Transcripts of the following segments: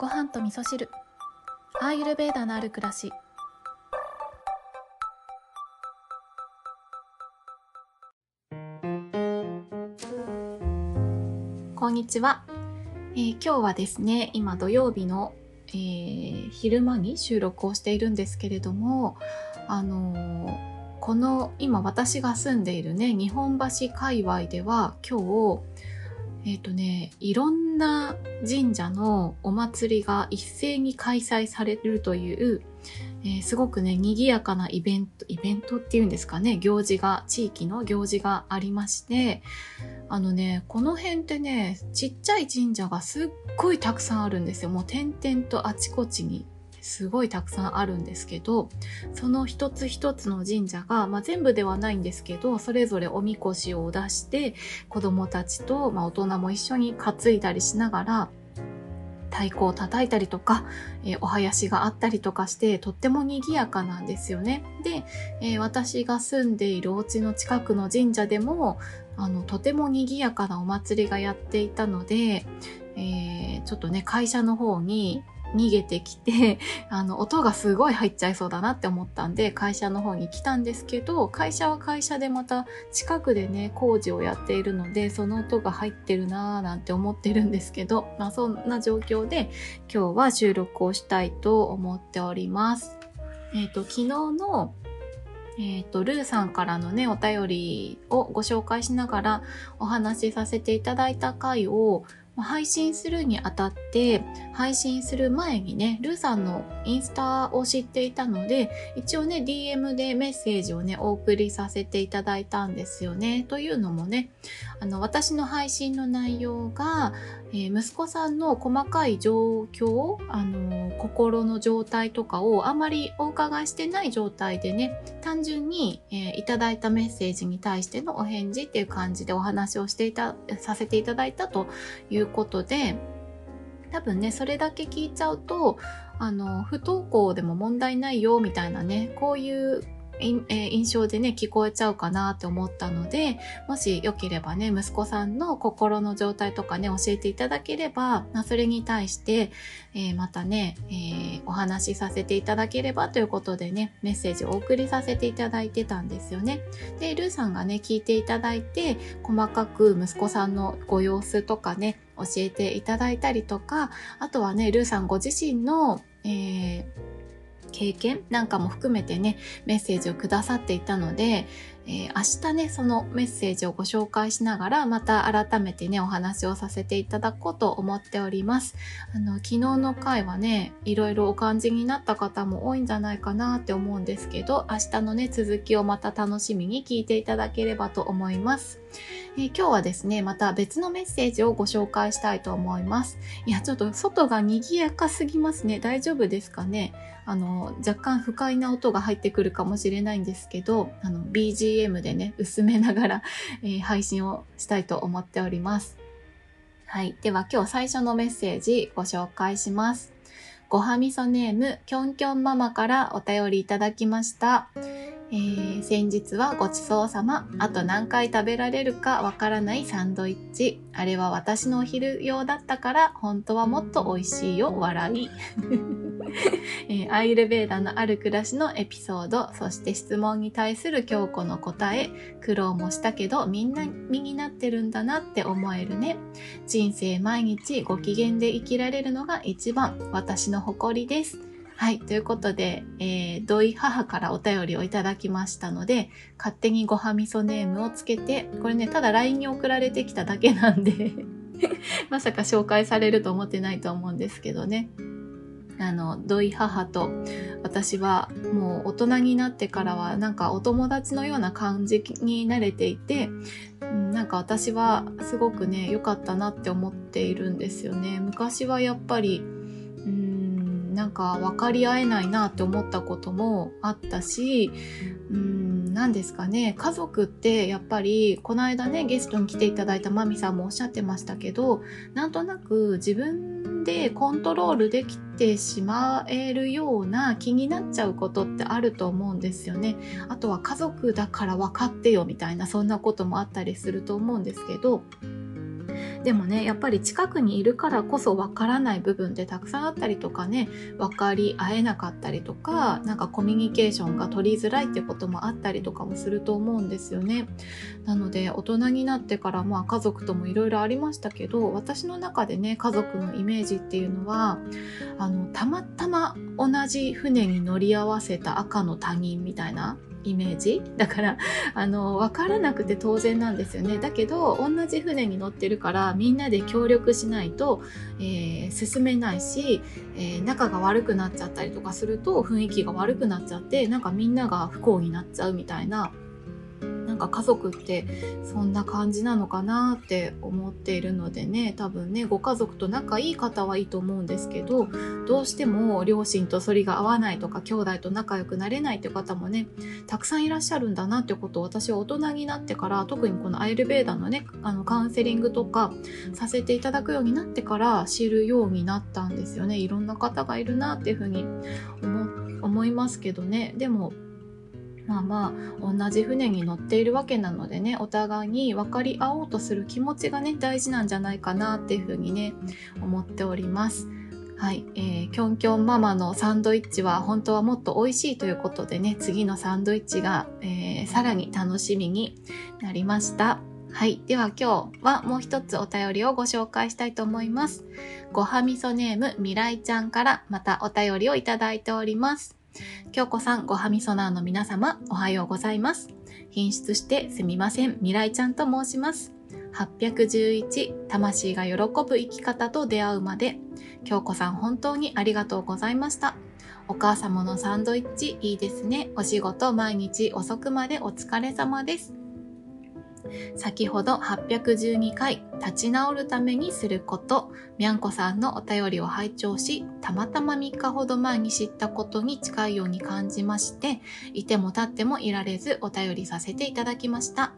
ご飯と味噌汁。アーユルベーダのある暮らし。こんにちは、えー今日はですね今土曜日の、えー昼間に収録をしているんですけれどもあのーこの今私が住んでいるね日本橋界隈では今日えっ、とねいろんな神社のお祭りが一斉に開催されるという、えーすごくね賑やかなイベントイベントっていうんですかね行事が地域の行事がありましてあのねこの辺ってねちっちゃい神社がすっごいたくさんあるんですよ。もう点々とあちこちに。すごいたくさんあるんですけどその一つ一つの神社が、まあ、全部ではないんですけどそれぞれおみこしを出して子供たちと、まあ、大人も一緒に担いだりしながら太鼓を叩いたりとか、えーお囃子があったりとかしてとっても賑やかなんですよね。で、えー私が住んでいるお家の近くの神社でもあのとても賑やかなお祭りがやっていたので、えーちょっとね会社の方に逃げてきて あの音がすごい入っちゃいそうだなって思ったんで会社の方に来たんですけど会社は会社でまた近くでね工事をやっているのでその音が入ってるなーなんて思ってるんですけど、まあ、そんな状況で今日は収録をしたいと思っております。えっ、と昨日のえっ、と、ルーさんからのね、お便りをご紹介しながらお話しさせていただいた回を、配信するにあたって、配信する前にね、ルーさんのインスタを知っていたので、一応ね、DM でメッセージをね、お送りさせていただいたんですよね。というのもね、あの、私の配信の内容が、えー息子さんの細かい状況、あの、心の状態とかをあまりお伺いしてない状態でね、単純に、えーいただいたメッセージに対してのお返事っていう感じでお話をしていた、させていただいたということで、多分ね、それだけ聞いちゃうと、あの、不登校でも問題ないよみたいなね、こういう印象でね、聞こえちゃうかなって思ったので、もしよければね、息子さんの心の状態とかね、教えていただければ、ま、それに対して、えーまたね、えーお話しさせていただければということでね、メッセージをお送りさせていただいてたんですよね。で、ルーさんがね、聞いていただいて、細かく息子さんのご様子とかね、教えていただいたりとか、あとはね、ルーさんご自身の、えー経験なんかも含めてね、メッセージをくださっていたので、えー明日ね、そのメッセージをご紹介しながら、また改めてね、お話をさせていただこうと思っております。あの、昨日の回はね、いろいろお感じになった方も多いんじゃないかなって思うんですけど、明日のね、続きをまた楽しみに聞いていただければと思います。えー今日はですね、また別のメッセージをご紹介したいと思います。いや、ちょっと外が賑やかすぎますね。大丈夫ですかね？あの、若干不快な音が入ってくるかもしれないんですけど、あの、BGM でね、薄めながら、えー配信をしたいと思っております。はい。では今日最初のメッセージご紹介します。ごはみそネーム、きょんきょんママからお便りいただきました。えー先日はごちそうさま。あと何回食べられるかわからないサンドイッチ。あれは私のお昼用だったから、本当はもっと美味しいよ、笑い。えーアイルベーダのある暮らしのエピソード、そして質問に対する京子の答え、苦労もしたけどみんな身になってるんだなって思えるね。人生毎日ご機嫌で生きられるのが一番、私の誇りです。はい。ということで、えー、土井母からお便りをいただきましたので、勝手にごはみそネームをつけて、これね、ただ LINE に送られてきただけなんで、まさか紹介されると思ってないと思うんですけどね。あの、土井母と私はもう大人になってからはなんかお友達のような感じに慣れていて、なんか私はすごくね、良かったなって思っているんですよね。昔はやっぱり、なんか分かり合えないなって思ったこともあったし、うん、なんですかね、家族ってやっぱり、この間ね、ゲストに来ていただいたマミさんもおっしゃってましたけど、なんとなく自分でコントロールできてしまえるような気になっちゃうことってあると思うんですよね。あとは家族だから分かってよみたいなそんなこともあったりすると思うんですけどでもねやっぱり近くにいるからこそわからない部分ってたくさんあったりとかね分かり合えなかったりとかなんかコミュニケーションが取りづらいってこともあったりとかもすると思うんですよね。なので大人になってからまあ家族ともいろいろありましたけど私の中でね家族のイメージっていうのはあのたまたま同じ船に乗り合わせた赤の他人みたいなイメージ？だからあの分からなくて当然なんですよね。だけど同じ船に乗ってるからみんなで協力しないと、えー、進めないし、えー、仲が悪くなっちゃったりとかすると雰囲気が悪くなっちゃってなんかみんなが不幸になっちゃうみたいなか家族ってそんな感じなのかなって思っているのでね多分ねご家族と仲いい方はいいと思うんですけどどうしても両親と反りが合わないとか兄弟と仲良くなれないって方もねたくさんいらっしゃるんだなってことを私は大人になってから特にこのアイルベーダのねあのカウンセリングとかさせていただくようになってから知るようになったんですよね。いろんな方がいるなっていうふうに思いますけどね。でもまあまあ同じ船に乗っているわけなのでねお互いに分かり合おうとする気持ちがね大事なんじゃないかなっていうふうにね思っております。はい、えー、キョンキョンママのサンドイッチは本当はもっと美味しいということでね次のサンドイッチが、えー、さらに楽しみになりました。はい。では今日はもう一つお便りをご紹介したいと思います。ごはみそネームみらいちゃんからまたお便りをいただいております。京子さん、ごはみそなーの皆様、おはようございます。品質してすみません。未来ちゃんと申します。811、魂が喜ぶ生き方と出会うまで、京子さん本当にありがとうございました。お母様のサンドイッチいいですね。お仕事毎日遅くまでお疲れ様です。先ほど812回立ち直るためにすること。みゃんこさんのお便りを拝聴したまたま3日ほど前に知ったことに近いように感じましていても立ってもいられずお便りさせていただきました。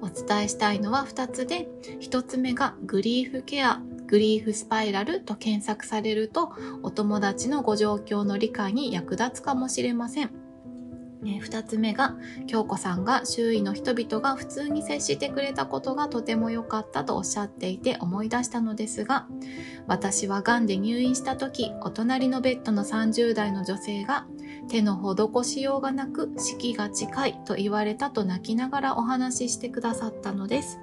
お伝えしたいのは2つで1つ目がグリーフケアグリーフスパイラルと検索されるとお友達のご状況の理解に役立つかもしれません。え2つ目が京子さんが周囲の人々が普通に接してくれたことがとても良かったとおっしゃっていて思い出したのですが私は癌で入院した時お隣のベッドの30代の女性が手の施しようがなく死期が近いと言われたと泣きながらお話ししてくださったのです。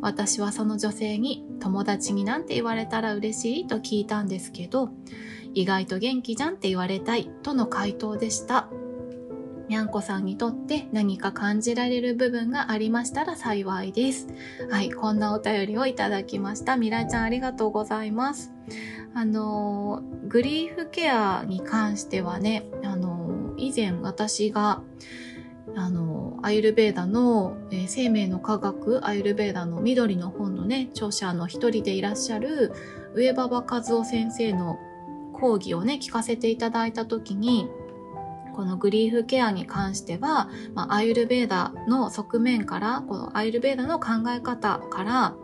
私はその女性に友達になんて言われたら嬉しいと聞いたんですけど意外と元気じゃんって言われたいとの回答でした。にゃんこさんにとって何か感じられる部分がありましたら幸いです。はい、こんなお便りをいただきました。みらちゃんありがとうございます。あの、グリーフケアに関してはね、あの、以前私が、あの、アイルベーダの、えー、生命の科学、アイルベーダの緑の本のね、著者の一人でいらっしゃる上馬場和夫先生の講義をね、聞かせていただいたときに、このグリーフケアに関しては、まあ、アイルベーダの側面からこのアイルベーダの考え方から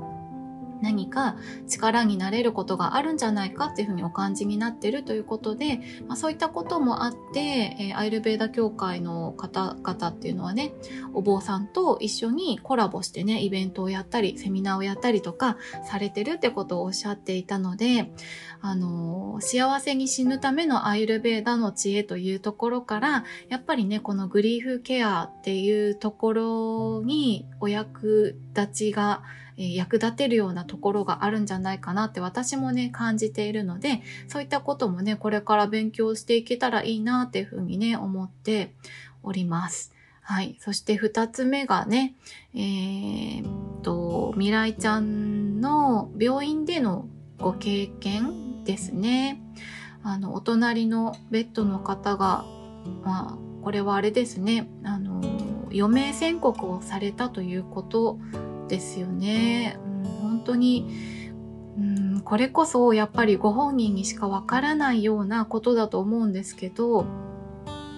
何か力になれることがあるんじゃないかっていうふうにお感じになってるということで、まあ、そういったこともあって、えー、アイルベーダ協会の方々っていうのはねお坊さんと一緒にコラボしてねイベントをやったりセミナーをやったりとかされてるってことをおっしゃっていたので、あのー、幸せに死ぬためのアイルベーダの知恵というところからやっぱりねこのグリーフケアっていうところにお役立ちが役立てるようなところがあるんじゃないかなって私もね感じているのでそういったこともねこれから勉強していけたらいいなっていうふうにね思っております。はい。そして二つ目がね、えー、と、未来ちゃんの病院でのご経験ですね。あの、お隣のベッドの方が、まあ、これはあれですね、あの、余命宣告をされたということですよね。うん、本当に、うん、これこそやっぱりご本人にしかわからないようなことだと思うんですけど、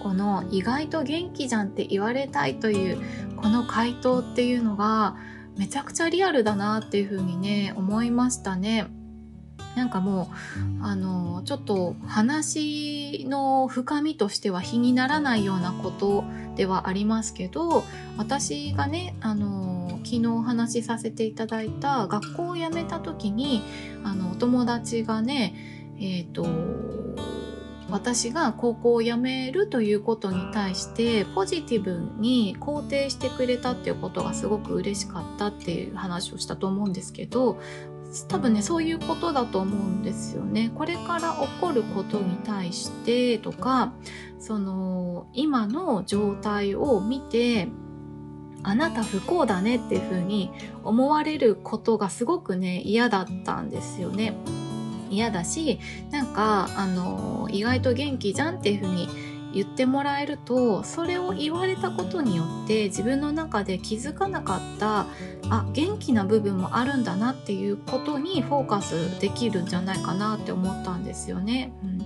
この意外と元気じゃんって言われたいというこの回答っていうのがめちゃくちゃリアルだなっていうふうにね思いましたね。なんかもうあのちょっと話の深みとしては比にならないようなことではありますけど私がねあの昨日お話しさせていただいた学校を辞めた時にあのお友達がねえっ、ー、と私が高校を辞めるということに対してポジティブに肯定してくれたっていうことがすごく嬉しかったっていう話をしたと思うんですけど多分ねそういうことだと思うんですよね。これから起こることに対してとかその今の状態を見てあなた不幸だねっていうふうに思われることがすごくね嫌だったんですよね。嫌だしなんかあの意外と元気じゃんっていうふうに言ってもらえるとそれを言われたことによって自分の中で気づかなかったあ元気な部分もあるんだなっていうことにフォーカスできるんじゃないかなって思ったんですよね。うん、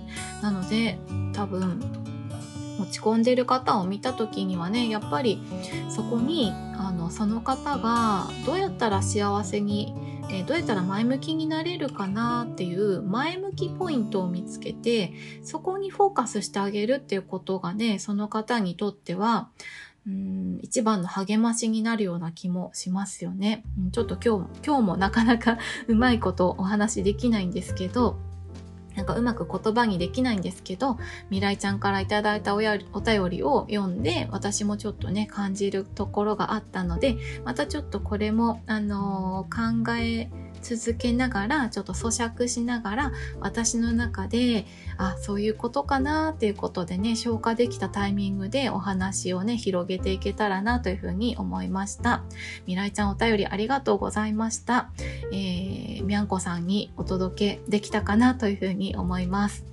なので多分落ち込んでる方を見た時にはねやっぱりそこにあのその方がどうやったら幸せにえどうやったら前向きになれるかなっていう前向きポイントを見つけてそこにフォーカスしてあげるっていうことがねその方にとってはうん一番の励ましになるような気もしますよね。ちょっと今日今日もなかなか うまいことお話しできないんですけどなんかうまく言葉にできないんですけど、未来ちゃんからいただいたお便りを読んで、私もちょっとね、感じるところがあったので、またちょっとこれも、あのー、考え続けながらちょっと咀嚼しながら私の中であそういうことかなっていうことでね消化できたタイミングでお話をね広げていけたらなというふうに思いました。みらいちゃんお便りありがとうございました、えー、みゃんこさんにお届けできたかなというふうに思います。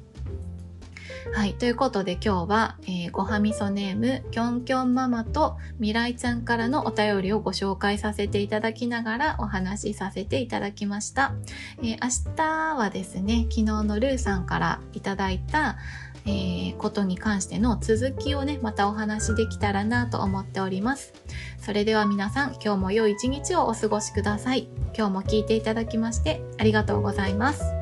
はい。ということで今日は、えー、ごはみそネーム、きょんきょんママとみらいちゃんからのお便りをご紹介させていただきながらお話しさせていただきました。えー、明日はですね、昨日のルーさんからいただいた、えー、ことに関しての続きをね、またお話できたらなと思っております。それでは皆さん、今日も良い一日をお過ごしください。今日も聞いていただきましてありがとうございます。